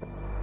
Bye.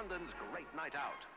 London's great night out.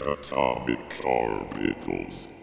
Atomic orbitals.